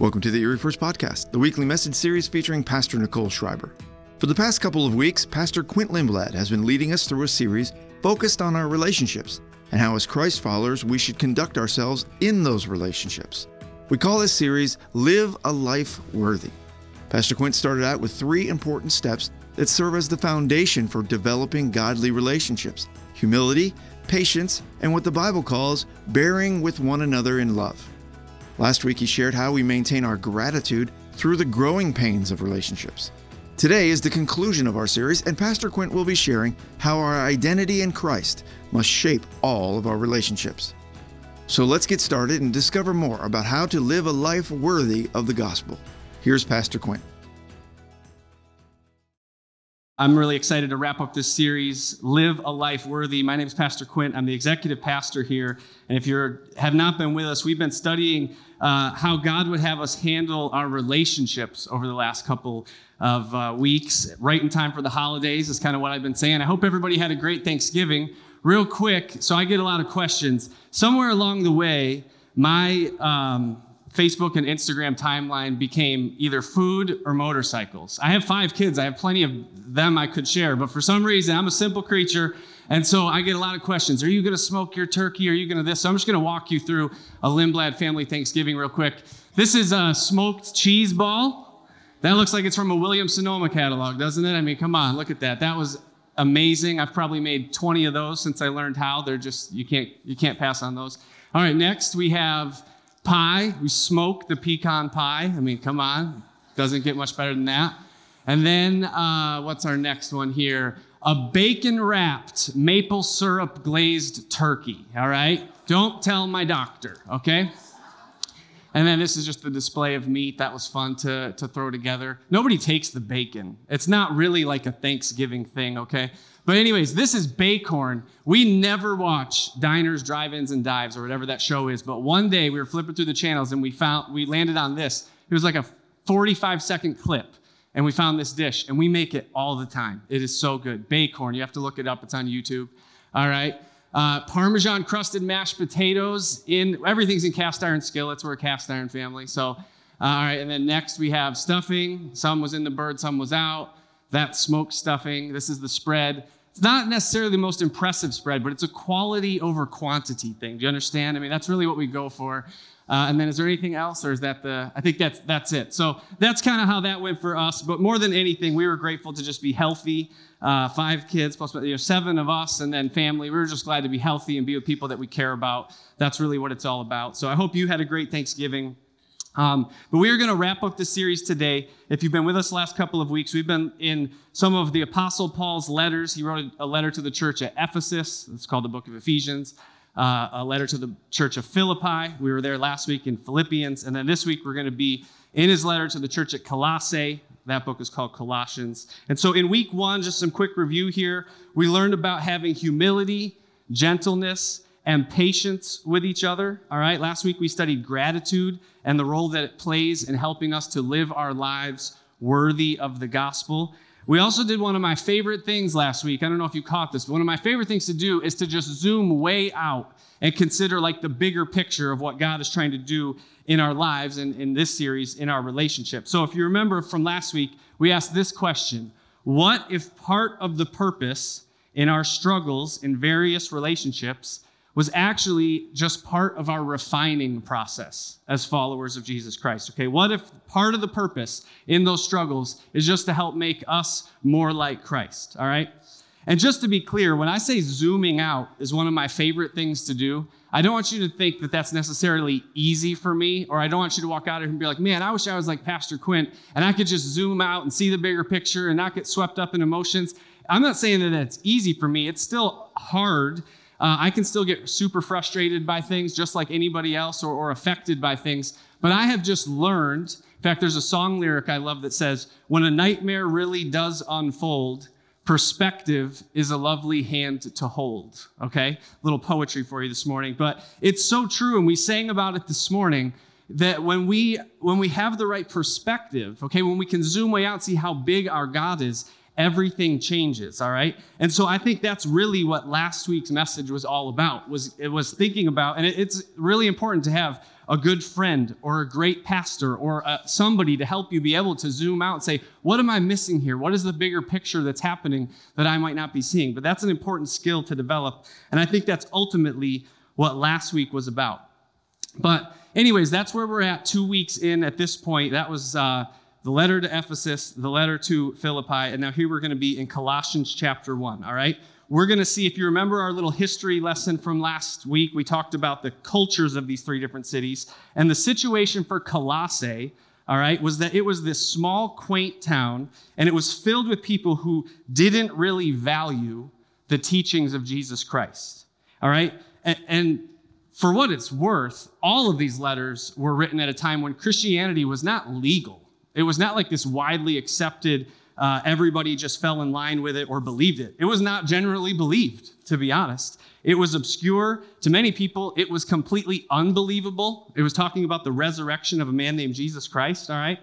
Welcome to the Erie First Podcast, the weekly message series featuring Pastor Nicole Schreiber. For the past couple of weeks, Pastor Quint Lindblad has been leading us through a series focused on our relationships and how, as Christ followers, we should conduct ourselves in those relationships. We call this series Live a Life Worthy. Pastor Quint started out with three important steps that serve as the foundation for developing godly relationships humility, patience, and what the Bible calls bearing with one another in love. Last week, he shared how we maintain our gratitude through the growing pains of relationships. Today is the conclusion of our series, and Pastor Quint will be sharing how our identity in Christ must shape all of our relationships. So let's get started and discover more about how to live a life worthy of the gospel. Here's Pastor Quint. I'm really excited to wrap up this series, Live a Life Worthy. My name is Pastor Quint. I'm the executive pastor here. And if you have not been with us, we've been studying uh, how God would have us handle our relationships over the last couple of uh, weeks, right in time for the holidays, is kind of what I've been saying. I hope everybody had a great Thanksgiving. Real quick, so I get a lot of questions. Somewhere along the way, my um, Facebook and Instagram timeline became either food or motorcycles. I have five kids. I have plenty of them I could share, but for some reason, I'm a simple creature. And so I get a lot of questions. Are you going to smoke your turkey? Are you going to this? So I'm just going to walk you through a Lindblad family Thanksgiving real quick. This is a smoked cheese ball. That looks like it's from a Williams Sonoma catalog, doesn't it? I mean, come on, look at that. That was amazing. I've probably made 20 of those since I learned how. They're just you can't you can't pass on those. All right, next we have pie. We smoke the pecan pie. I mean, come on, doesn't get much better than that. And then uh, what's our next one here? A bacon wrapped maple syrup glazed turkey. All right, don't tell my doctor, okay? And then this is just the display of meat. That was fun to, to throw together. Nobody takes the bacon. It's not really like a Thanksgiving thing, okay? But, anyways, this is Bacorn. We never watch diners, drive-ins, and dives or whatever that show is. But one day we were flipping through the channels and we found we landed on this. It was like a 45 second clip. And we found this dish, and we make it all the time. It is so good. Bacorn. You have to look it up. It's on YouTube. All right. Uh, Parmesan crusted mashed potatoes in everything's in cast iron skillets. We're a cast iron family. So, uh, all right. And then next we have stuffing. Some was in the bird, some was out. That smoked stuffing. This is the spread. It's not necessarily the most impressive spread, but it's a quality over quantity thing. Do you understand? I mean, that's really what we go for. Uh, and then is there anything else, or is that the? I think that's that's it. So that's kind of how that went for us. But more than anything, we were grateful to just be healthy. Uh, five kids plus you know seven of us, and then family. We were just glad to be healthy and be with people that we care about. That's really what it's all about. So I hope you had a great Thanksgiving. Um, but we are going to wrap up the series today. If you've been with us the last couple of weeks, we've been in some of the Apostle Paul's letters. He wrote a letter to the church at Ephesus. It's called the book of Ephesians. Uh, a letter to the church of Philippi. We were there last week in Philippians. And then this week, we're going to be in his letter to the church at Colossae. That book is called Colossians. And so in week one, just some quick review here, we learned about having humility, gentleness, and patience with each other. All right, last week we studied gratitude and the role that it plays in helping us to live our lives worthy of the gospel. We also did one of my favorite things last week. I don't know if you caught this, but one of my favorite things to do is to just zoom way out and consider like the bigger picture of what God is trying to do in our lives and in this series in our relationship. So if you remember from last week, we asked this question What if part of the purpose in our struggles in various relationships was actually just part of our refining process as followers of Jesus Christ. Okay, what if part of the purpose in those struggles is just to help make us more like Christ? All right? And just to be clear, when I say zooming out is one of my favorite things to do, I don't want you to think that that's necessarily easy for me, or I don't want you to walk out of here and be like, man, I wish I was like Pastor Quint and I could just zoom out and see the bigger picture and not get swept up in emotions. I'm not saying that that's easy for me. It's still hard uh, I can still get super frustrated by things just like anybody else or, or affected by things. But I have just learned, in fact, there's a song lyric I love that says, When a nightmare really does unfold, perspective is a lovely hand to hold. Okay? Little poetry for you this morning. But it's so true, and we sang about it this morning that when we when we have the right perspective okay when we can zoom way out and see how big our god is everything changes all right and so i think that's really what last week's message was all about was it was thinking about and it's really important to have a good friend or a great pastor or uh, somebody to help you be able to zoom out and say, What am I missing here? What is the bigger picture that's happening that I might not be seeing? But that's an important skill to develop. And I think that's ultimately what last week was about. But, anyways, that's where we're at two weeks in at this point. That was. Uh, the letter to Ephesus, the letter to Philippi, and now here we're going to be in Colossians chapter 1, all right? We're going to see, if you remember our little history lesson from last week, we talked about the cultures of these three different cities. And the situation for Colossae, all right, was that it was this small, quaint town, and it was filled with people who didn't really value the teachings of Jesus Christ, all right? And, and for what it's worth, all of these letters were written at a time when Christianity was not legal. It was not like this widely accepted uh, everybody just fell in line with it or believed it. It was not generally believed, to be honest. It was obscure. To many people, it was completely unbelievable. It was talking about the resurrection of a man named Jesus Christ, all right?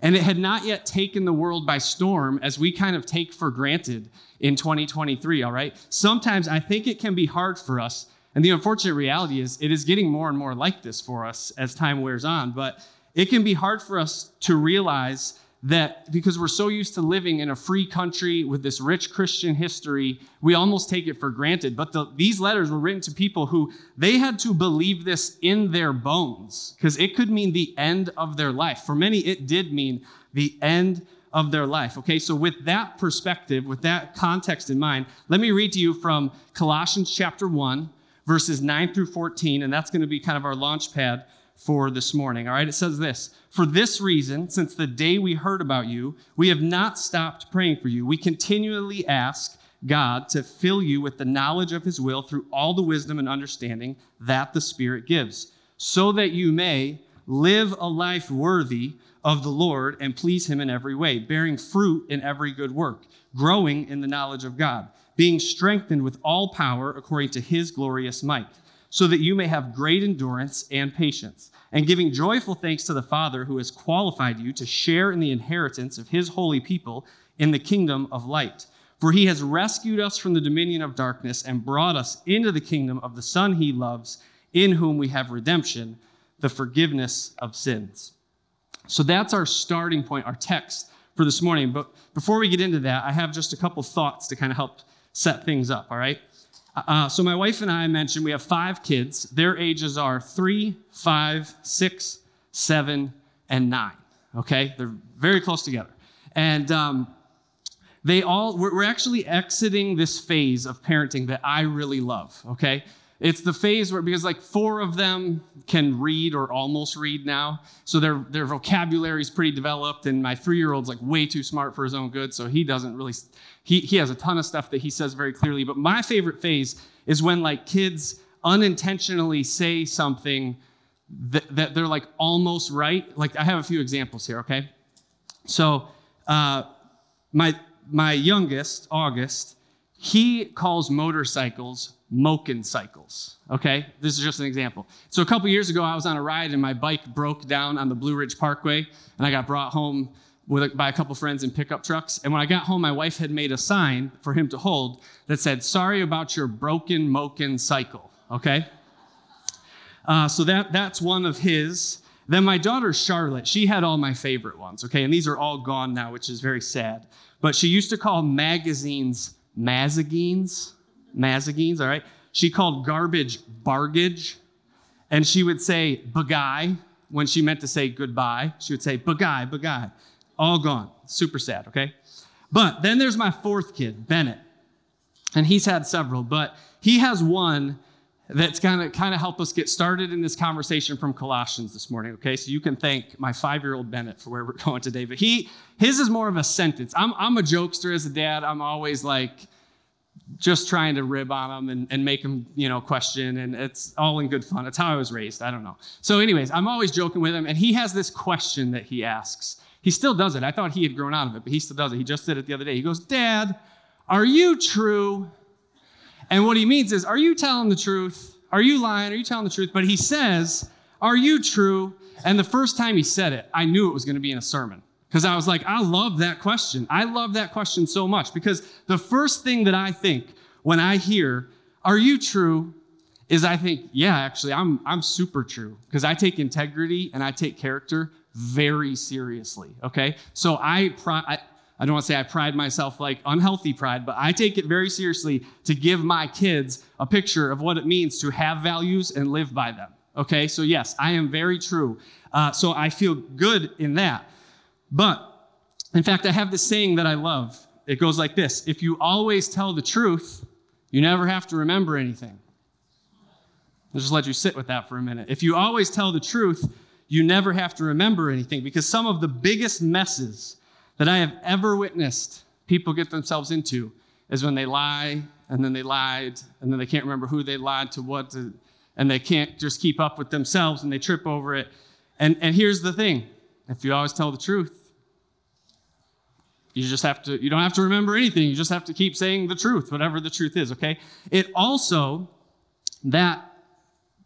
And it had not yet taken the world by storm as we kind of take for granted in 2023, all right? Sometimes I think it can be hard for us. And the unfortunate reality is it is getting more and more like this for us as time wears on. But it can be hard for us to realize that because we're so used to living in a free country with this rich Christian history, we almost take it for granted. But the, these letters were written to people who they had to believe this in their bones because it could mean the end of their life. For many, it did mean the end of their life. Okay, so with that perspective, with that context in mind, let me read to you from Colossians chapter 1, verses 9 through 14, and that's going to be kind of our launch pad for this morning. All right, it says this For this reason, since the day we heard about you, we have not stopped praying for you. We continually ask God to fill you with the knowledge of his will through all the wisdom and understanding that the Spirit gives, so that you may live a life worthy of the Lord and please him in every way, bearing fruit in every good work, growing in the knowledge of God, being strengthened with all power according to his glorious might so that you may have great endurance and patience, and giving joyful thanks to the Father who has qualified you to share in the inheritance of his holy people in the kingdom of light. For he has rescued us from the dominion of darkness and brought us into the kingdom of the Son he loves, in whom we have redemption, the forgiveness of sins. So that's our starting point, our text for this morning. But before we get into that, I have just a couple thoughts to kind of help set things up, all right? Uh, so my wife and I mentioned we have five kids. Their ages are three, five, six, seven, and nine. Okay, they're very close together, and um, they all we're, we're actually exiting this phase of parenting that I really love. Okay, it's the phase where because like four of them can read or almost read now, so their their vocabulary is pretty developed, and my three year old's like way too smart for his own good, so he doesn't really he he has a ton of stuff that he says very clearly. But my favorite phase is when like kids unintentionally say something that, that they're like almost right. Like I have a few examples here. Okay, so uh, my my youngest August he calls motorcycles Moken cycles. Okay, this is just an example. So a couple years ago, I was on a ride and my bike broke down on the Blue Ridge Parkway, and I got brought home with, by a couple friends in pickup trucks. And when I got home, my wife had made a sign for him to hold that said, "Sorry about your broken Moken cycle." Okay. Uh, so that that's one of his. Then my daughter Charlotte, she had all my favorite ones. Okay, and these are all gone now, which is very sad. But she used to call magazines mazagines Mazagines, all right? She called garbage bargage, and she would say bagai when she meant to say goodbye. She would say bagai, bagai. All gone. Super sad, okay? But then there's my fourth kid, Bennett. And he's had several, but he has one that's going to kind of help us get started in this conversation from Colossians this morning. Okay, so you can thank my five-year-old Bennett for where we're going today. But he, his is more of a sentence. I'm, I'm a jokester as a dad. I'm always like, just trying to rib on them and, and make them, you know, question. And it's all in good fun. It's how I was raised. I don't know. So, anyways, I'm always joking with him. And he has this question that he asks. He still does it. I thought he had grown out of it, but he still does it. He just did it the other day. He goes, Dad, are you true? And what he means is, are you telling the truth? Are you lying? Are you telling the truth? But he says, Are you true? And the first time he said it, I knew it was going to be in a sermon. Because I was like, I love that question. I love that question so much because the first thing that I think when I hear, Are you true? is I think, yeah, actually, I'm, I'm super true because I take integrity and I take character very seriously. Okay. So I, I, I don't want to say I pride myself like unhealthy pride, but I take it very seriously to give my kids a picture of what it means to have values and live by them. Okay. So, yes, I am very true. Uh, so I feel good in that. But in fact, I have this saying that I love. It goes like this If you always tell the truth, you never have to remember anything. I'll just let you sit with that for a minute. If you always tell the truth, you never have to remember anything because some of the biggest messes that I have ever witnessed people get themselves into is when they lie and then they lied and then they can't remember who they lied to what to, and they can't just keep up with themselves and they trip over it. And, and here's the thing if you always tell the truth, you just have to, you don't have to remember anything. You just have to keep saying the truth, whatever the truth is, okay? It also, that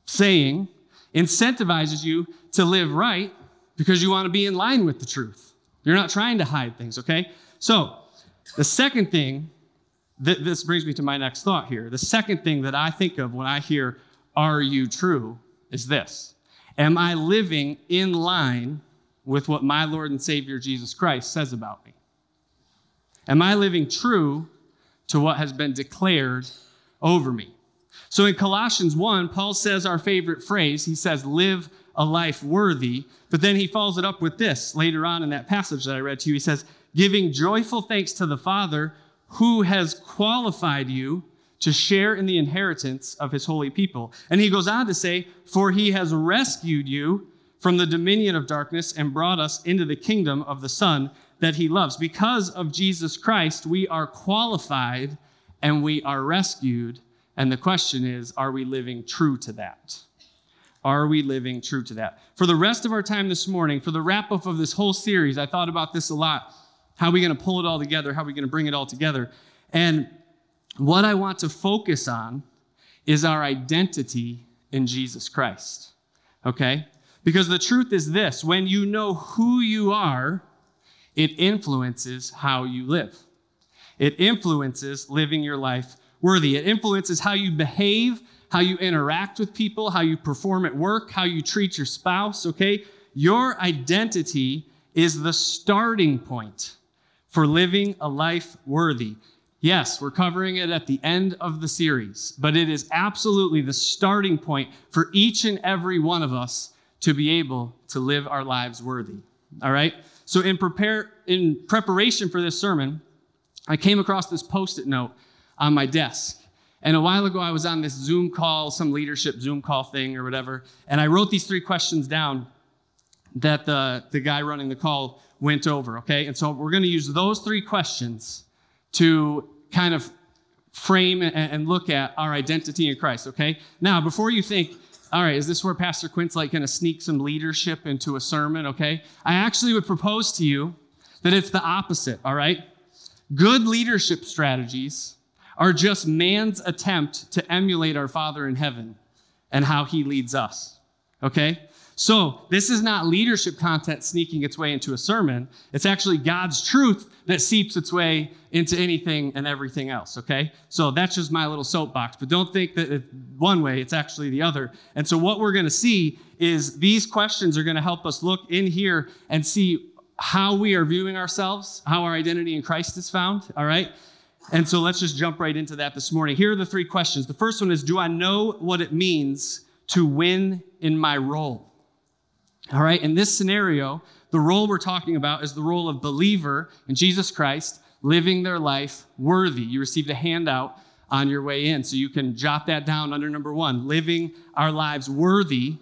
saying incentivizes you to live right because you want to be in line with the truth. You're not trying to hide things, okay? So, the second thing, th- this brings me to my next thought here. The second thing that I think of when I hear, Are you true? is this Am I living in line with what my Lord and Savior Jesus Christ says about me? Am I living true to what has been declared over me? So in Colossians 1, Paul says our favorite phrase. He says, live a life worthy. But then he follows it up with this later on in that passage that I read to you. He says, giving joyful thanks to the Father who has qualified you to share in the inheritance of his holy people. And he goes on to say, For he has rescued you from the dominion of darkness and brought us into the kingdom of the Son that he loves. Because of Jesus Christ, we are qualified and we are rescued and the question is, are we living true to that? Are we living true to that? For the rest of our time this morning, for the wrap up of this whole series, I thought about this a lot. How are we going to pull it all together? How are we going to bring it all together? And what I want to focus on is our identity in Jesus Christ. Okay? Because the truth is this when you know who you are, it influences how you live. It influences living your life worthy. It influences how you behave, how you interact with people, how you perform at work, how you treat your spouse, okay? Your identity is the starting point for living a life worthy. Yes, we're covering it at the end of the series, but it is absolutely the starting point for each and every one of us to be able to live our lives worthy. All right? So in prepare in preparation for this sermon, I came across this post-it note on my desk. And a while ago, I was on this Zoom call, some leadership Zoom call thing or whatever, and I wrote these three questions down that the, the guy running the call went over, okay? And so we're going to use those three questions to kind of frame and, and look at our identity in Christ, okay? Now, before you think, all right, is this where Pastor Quint's like going to sneak some leadership into a sermon, okay? I actually would propose to you that it's the opposite, all right? Good leadership strategies are just man's attempt to emulate our Father in heaven and how he leads us. Okay? So, this is not leadership content sneaking its way into a sermon. It's actually God's truth that seeps its way into anything and everything else, okay? So, that's just my little soapbox. But don't think that it's one way, it's actually the other. And so, what we're going to see is these questions are going to help us look in here and see how we are viewing ourselves, how our identity in Christ is found, all right? And so let's just jump right into that this morning. Here are the three questions. The first one is Do I know what it means to win in my role? All right, in this scenario, the role we're talking about is the role of believer in Jesus Christ living their life worthy. You received a handout on your way in, so you can jot that down under number one. Living our lives worthy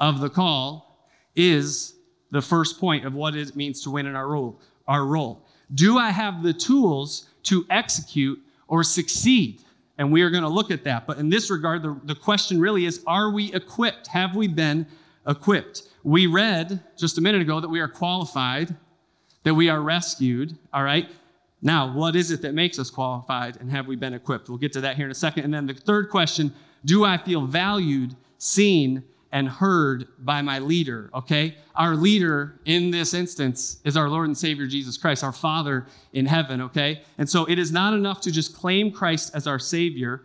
of the call is the first point of what it means to win in our role. Our role. Do I have the tools to execute or succeed. And we are going to look at that. But in this regard, the, the question really is are we equipped? Have we been equipped? We read just a minute ago that we are qualified, that we are rescued, all right? Now, what is it that makes us qualified and have we been equipped? We'll get to that here in a second. And then the third question do I feel valued, seen, and heard by my leader, okay? Our leader in this instance is our Lord and Savior Jesus Christ, our Father in heaven, okay? And so it is not enough to just claim Christ as our Savior.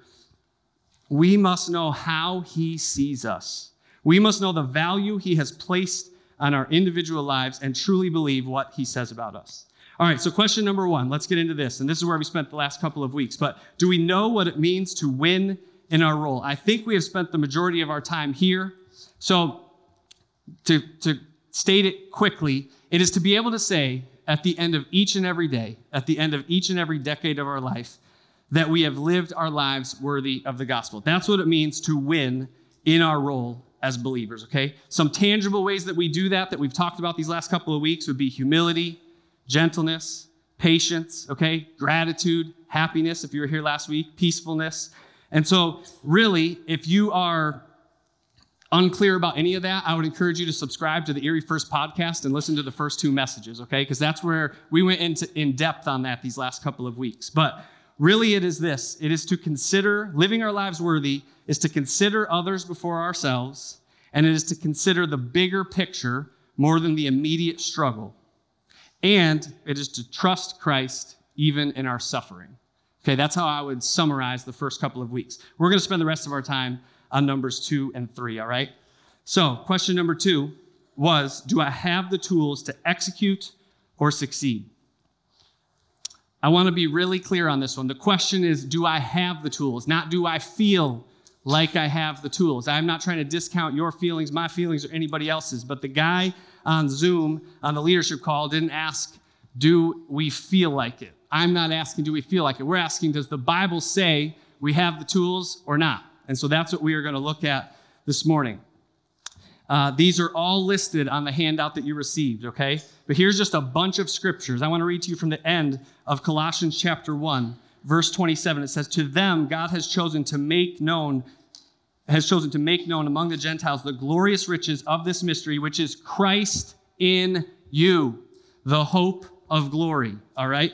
we must know how he sees us. We must know the value he has placed on our individual lives and truly believe what he says about us. All right, so question number one, let's get into this. And this is where we spent the last couple of weeks. But do we know what it means to win in our role? I think we have spent the majority of our time here. So to, to state it quickly, it is to be able to say at the end of each and every day, at the end of each and every decade of our life, that we have lived our lives worthy of the gospel. That's what it means to win in our role as believers, okay? Some tangible ways that we do that, that we've talked about these last couple of weeks, would be humility, gentleness, patience, okay? Gratitude, happiness, if you were here last week, peacefulness. And so, really, if you are unclear about any of that, I would encourage you to subscribe to the Erie First podcast and listen to the first two messages, okay? Because that's where we went into in depth on that these last couple of weeks. But really, it is this it is to consider living our lives worthy is to consider others before ourselves, and it is to consider the bigger picture more than the immediate struggle. And it is to trust Christ even in our suffering. Okay, that's how I would summarize the first couple of weeks. We're going to spend the rest of our time on numbers two and three, all right? So, question number two was Do I have the tools to execute or succeed? I want to be really clear on this one. The question is Do I have the tools? Not do I feel like I have the tools. I'm not trying to discount your feelings, my feelings, or anybody else's, but the guy on Zoom on the leadership call didn't ask, Do we feel like it? I'm not asking, Do we feel like it? We're asking, Does the Bible say we have the tools or not? And so that's what we are going to look at this morning. Uh, these are all listed on the handout that you received, okay? But here's just a bunch of scriptures. I want to read to you from the end of Colossians chapter 1 verse 27, it says, To them God has chosen to make known, has chosen to make known among the Gentiles the glorious riches of this mystery, which is Christ in you, the hope of glory. All right?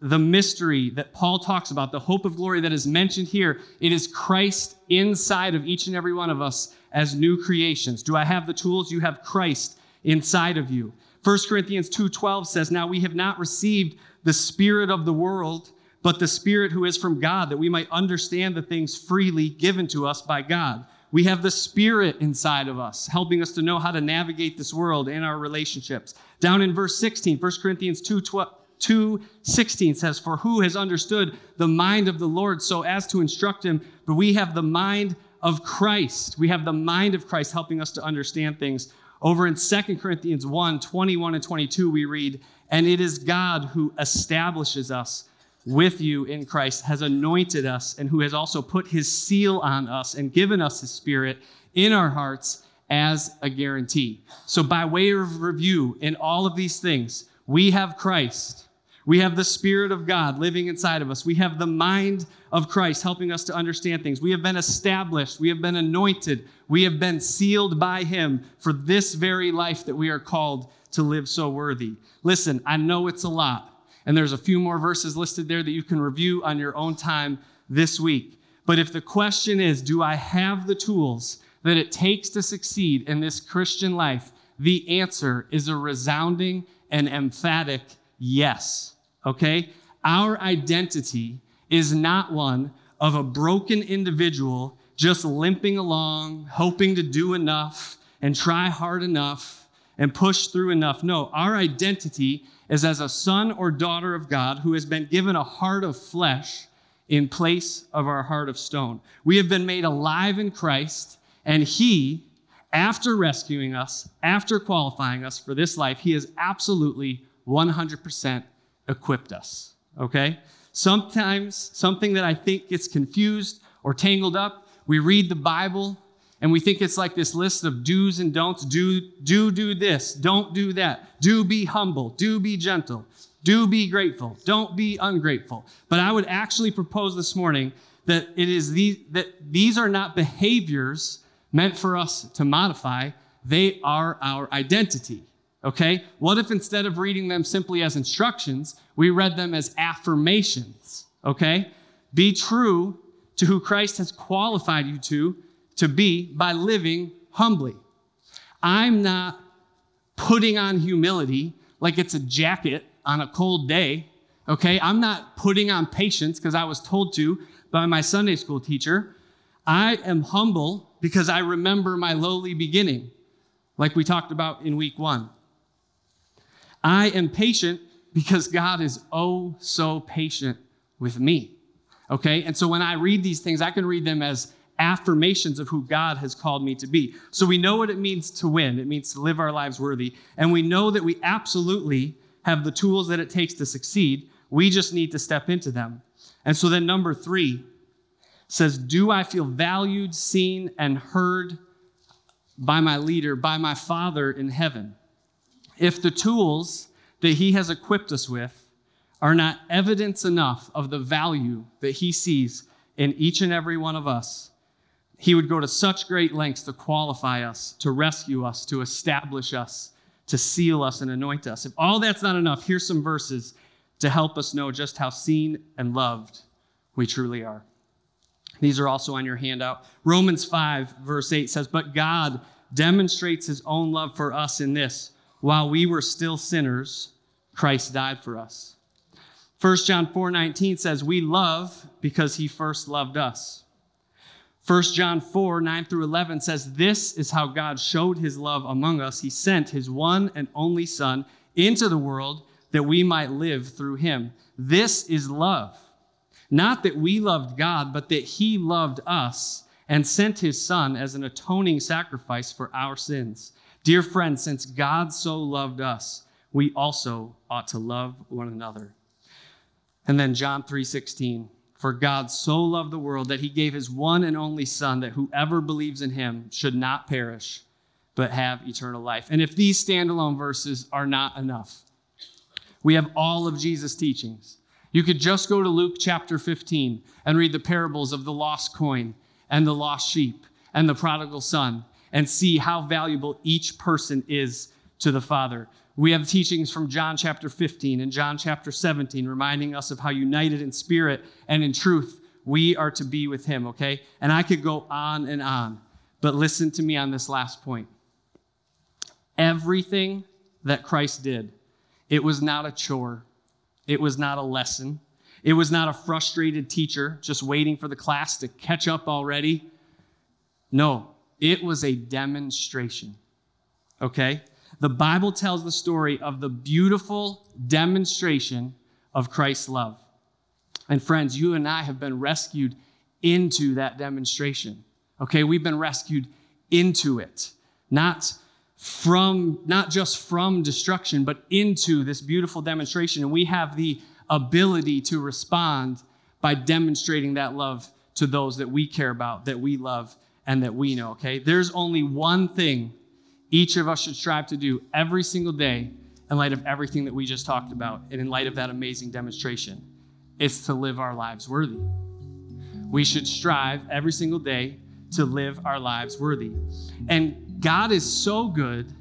The mystery that Paul talks about, the hope of glory that is mentioned here, it is Christ inside of each and every one of us as new creations. Do I have the tools? You have Christ inside of you. 1 Corinthians 2:12 says, "Now we have not received the spirit of the world, but the Spirit who is from God, that we might understand the things freely given to us by God. We have the Spirit inside of us, helping us to know how to navigate this world and our relationships. Down in verse 16, 1 Corinthians 2, 2 16 says, For who has understood the mind of the Lord so as to instruct him? But we have the mind of Christ. We have the mind of Christ helping us to understand things. Over in 2 Corinthians 1 21 and 22, we read, And it is God who establishes us with you in Christ has anointed us and who has also put his seal on us and given us his spirit in our hearts as a guarantee. So, by way of review, in all of these things, we have Christ. We have the Spirit of God living inside of us. We have the mind of Christ helping us to understand things. We have been established. We have been anointed. We have been sealed by Him for this very life that we are called to live so worthy. Listen, I know it's a lot. And there's a few more verses listed there that you can review on your own time this week. But if the question is, do I have the tools that it takes to succeed in this Christian life? The answer is a resounding and emphatic yes. Okay? Our identity is not one of a broken individual just limping along, hoping to do enough and try hard enough and push through enough. No, our identity is as a son or daughter of God who has been given a heart of flesh in place of our heart of stone. We have been made alive in Christ, and He, after rescuing us, after qualifying us for this life, He is absolutely 100% equipped us. Okay? Sometimes something that I think gets confused or tangled up, we read the Bible and we think it's like this list of do's and don'ts. Do, do, do this. Don't do that. Do be humble. Do be gentle. Do be grateful. Don't be ungrateful. But I would actually propose this morning that it is these, that these are not behaviors meant for us to modify. They are our identity. Okay? What if instead of reading them simply as instructions, we read them as affirmations? Okay? Be true to who Christ has qualified you to to be by living humbly. I'm not putting on humility like it's a jacket on a cold day, okay? I'm not putting on patience because I was told to by my Sunday school teacher. I am humble because I remember my lowly beginning, like we talked about in week one. I am patient because God is oh so patient with me. Okay? And so when I read these things, I can read them as affirmations of who God has called me to be. So we know what it means to win. It means to live our lives worthy. And we know that we absolutely have the tools that it takes to succeed. We just need to step into them. And so then number three says, Do I feel valued, seen, and heard by my leader, by my Father in heaven? If the tools that He has equipped us with are not evidence enough of the value that He sees in each and every one of us, He would go to such great lengths to qualify us, to rescue us, to establish us, to seal us and anoint us. If all that's not enough, here's some verses to help us know just how seen and loved we truly are. These are also on your handout. Romans 5, verse 8 says, But God demonstrates his own love for us in this while we were still sinners, Christ died for us. 1 John 4 19 says, We love because he first loved us. 1 John 4 9 through 11 says, This is how God showed his love among us. He sent his one and only Son into the world that we might live through him. This is love. Not that we loved God, but that he loved us and sent his Son as an atoning sacrifice for our sins. Dear friends, since God so loved us, we also ought to love one another. And then John 3:16, for God so loved the world that he gave his one and only son that whoever believes in him should not perish but have eternal life. And if these standalone verses are not enough, we have all of Jesus' teachings. You could just go to Luke chapter 15 and read the parables of the lost coin and the lost sheep and the prodigal son and see how valuable each person is to the Father. We have teachings from John chapter 15 and John chapter 17 reminding us of how united in spirit and in truth we are to be with Him, okay? And I could go on and on, but listen to me on this last point. Everything that Christ did, it was not a chore, it was not a lesson, it was not a frustrated teacher just waiting for the class to catch up already. No, it was a demonstration. Okay? The Bible tells the story of the beautiful demonstration of Christ's love. And friends, you and I have been rescued into that demonstration. Okay? We've been rescued into it. Not from not just from destruction, but into this beautiful demonstration and we have the ability to respond by demonstrating that love to those that we care about, that we love, and that we know, okay? There's only one thing each of us should strive to do every single day in light of everything that we just talked about and in light of that amazing demonstration. It's to live our lives worthy. We should strive every single day to live our lives worthy. And God is so good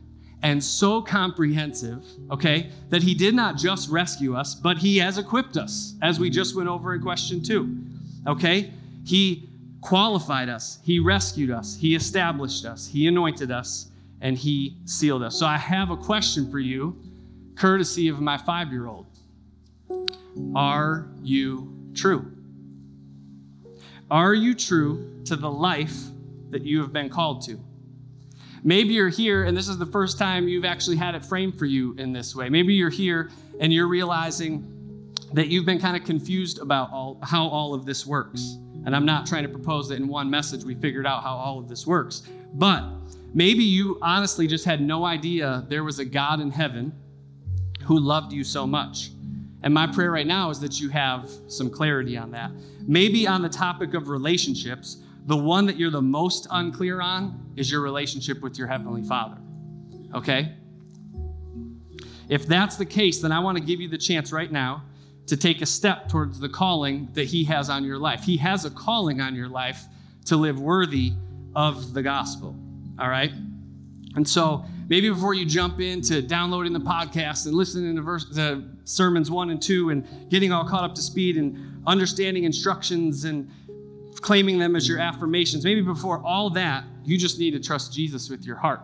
and so comprehensive, okay, that He did not just rescue us, but He has equipped us, as we just went over in question two, okay? He qualified us, He rescued us, He established us, He anointed us, and He sealed us. So I have a question for you, courtesy of my five year old. Are you true? Are you true to the life that you have been called to? Maybe you're here and this is the first time you've actually had it framed for you in this way. Maybe you're here and you're realizing that you've been kind of confused about all, how all of this works. And I'm not trying to propose that in one message we figured out how all of this works. But maybe you honestly just had no idea there was a God in heaven who loved you so much. And my prayer right now is that you have some clarity on that. Maybe on the topic of relationships, the one that you're the most unclear on is your relationship with your Heavenly Father. Okay? If that's the case, then I want to give you the chance right now to take a step towards the calling that He has on your life. He has a calling on your life to live worthy of the gospel. All right? And so maybe before you jump into downloading the podcast and listening to, verse, to sermons one and two and getting all caught up to speed and understanding instructions and claiming them as your affirmations, maybe before all that, you just need to trust Jesus with your heart.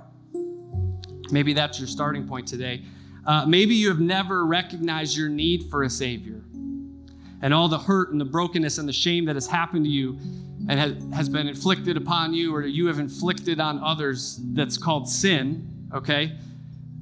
Maybe that's your starting point today. Uh, maybe you have never recognized your need for a Savior and all the hurt and the brokenness and the shame that has happened to you and has, has been inflicted upon you, or you have inflicted on others that's called sin, okay?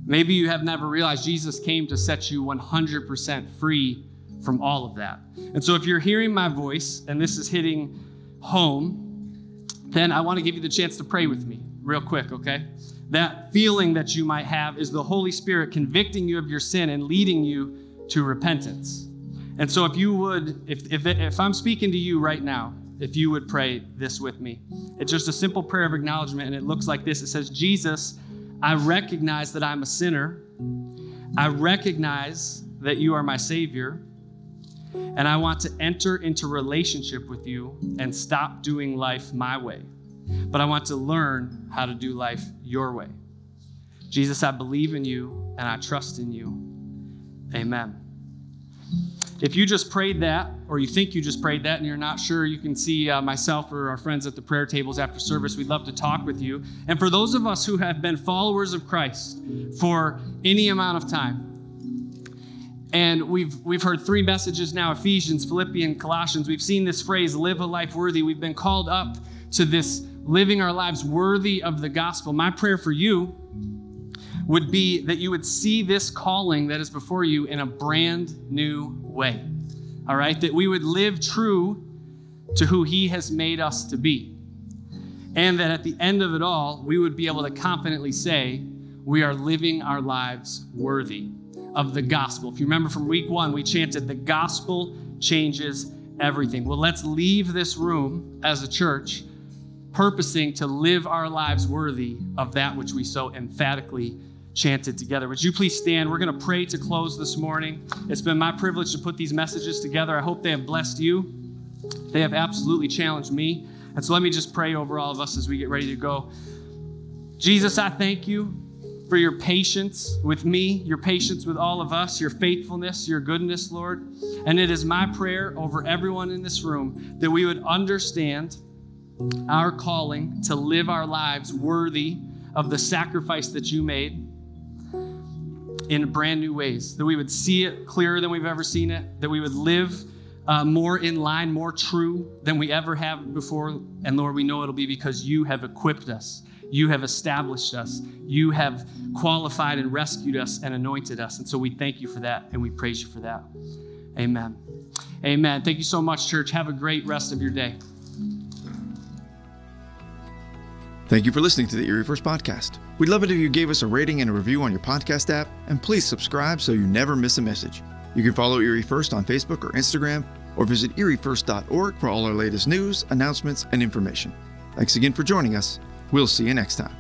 Maybe you have never realized Jesus came to set you 100% free from all of that. And so if you're hearing my voice and this is hitting home, then I want to give you the chance to pray with me real quick, okay? That feeling that you might have is the Holy Spirit convicting you of your sin and leading you to repentance. And so if you would, if, if, if I'm speaking to you right now, if you would pray this with me. It's just a simple prayer of acknowledgement, and it looks like this. It says, Jesus, I recognize that I'm a sinner. I recognize that you are my Savior. And I want to enter into relationship with you and stop doing life my way. But I want to learn how to do life your way. Jesus, I believe in you and I trust in you. Amen. If you just prayed that, or you think you just prayed that and you're not sure, you can see uh, myself or our friends at the prayer tables after service. We'd love to talk with you. And for those of us who have been followers of Christ for any amount of time, and we've we've heard three messages now Ephesians, Philippians, Colossians. We've seen this phrase, live a life worthy. We've been called up to this living our lives worthy of the gospel. My prayer for you would be that you would see this calling that is before you in a brand new way. All right? That we would live true to who He has made us to be. And that at the end of it all, we would be able to confidently say, we are living our lives worthy of the gospel. If you remember from week one, we chanted, the gospel changes everything. Well, let's leave this room as a church purposing to live our lives worthy of that which we so emphatically chanted together. Would you please stand? We're going to pray to close this morning. It's been my privilege to put these messages together. I hope they have blessed you. They have absolutely challenged me. And so let me just pray over all of us as we get ready to go. Jesus, I thank you for your patience with me, your patience with all of us, your faithfulness, your goodness, Lord. And it is my prayer over everyone in this room that we would understand our calling to live our lives worthy of the sacrifice that you made in brand new ways, that we would see it clearer than we've ever seen it, that we would live uh, more in line, more true than we ever have before. And Lord, we know it'll be because you have equipped us, you have established us, you have qualified and rescued us and anointed us. And so we thank you for that and we praise you for that. Amen. Amen. Thank you so much, church. Have a great rest of your day. Thank you for listening to the Erie First Podcast. We'd love it if you gave us a rating and a review on your podcast app, and please subscribe so you never miss a message. You can follow Erie First on Facebook or Instagram, or visit eriefirst.org for all our latest news, announcements, and information. Thanks again for joining us. We'll see you next time.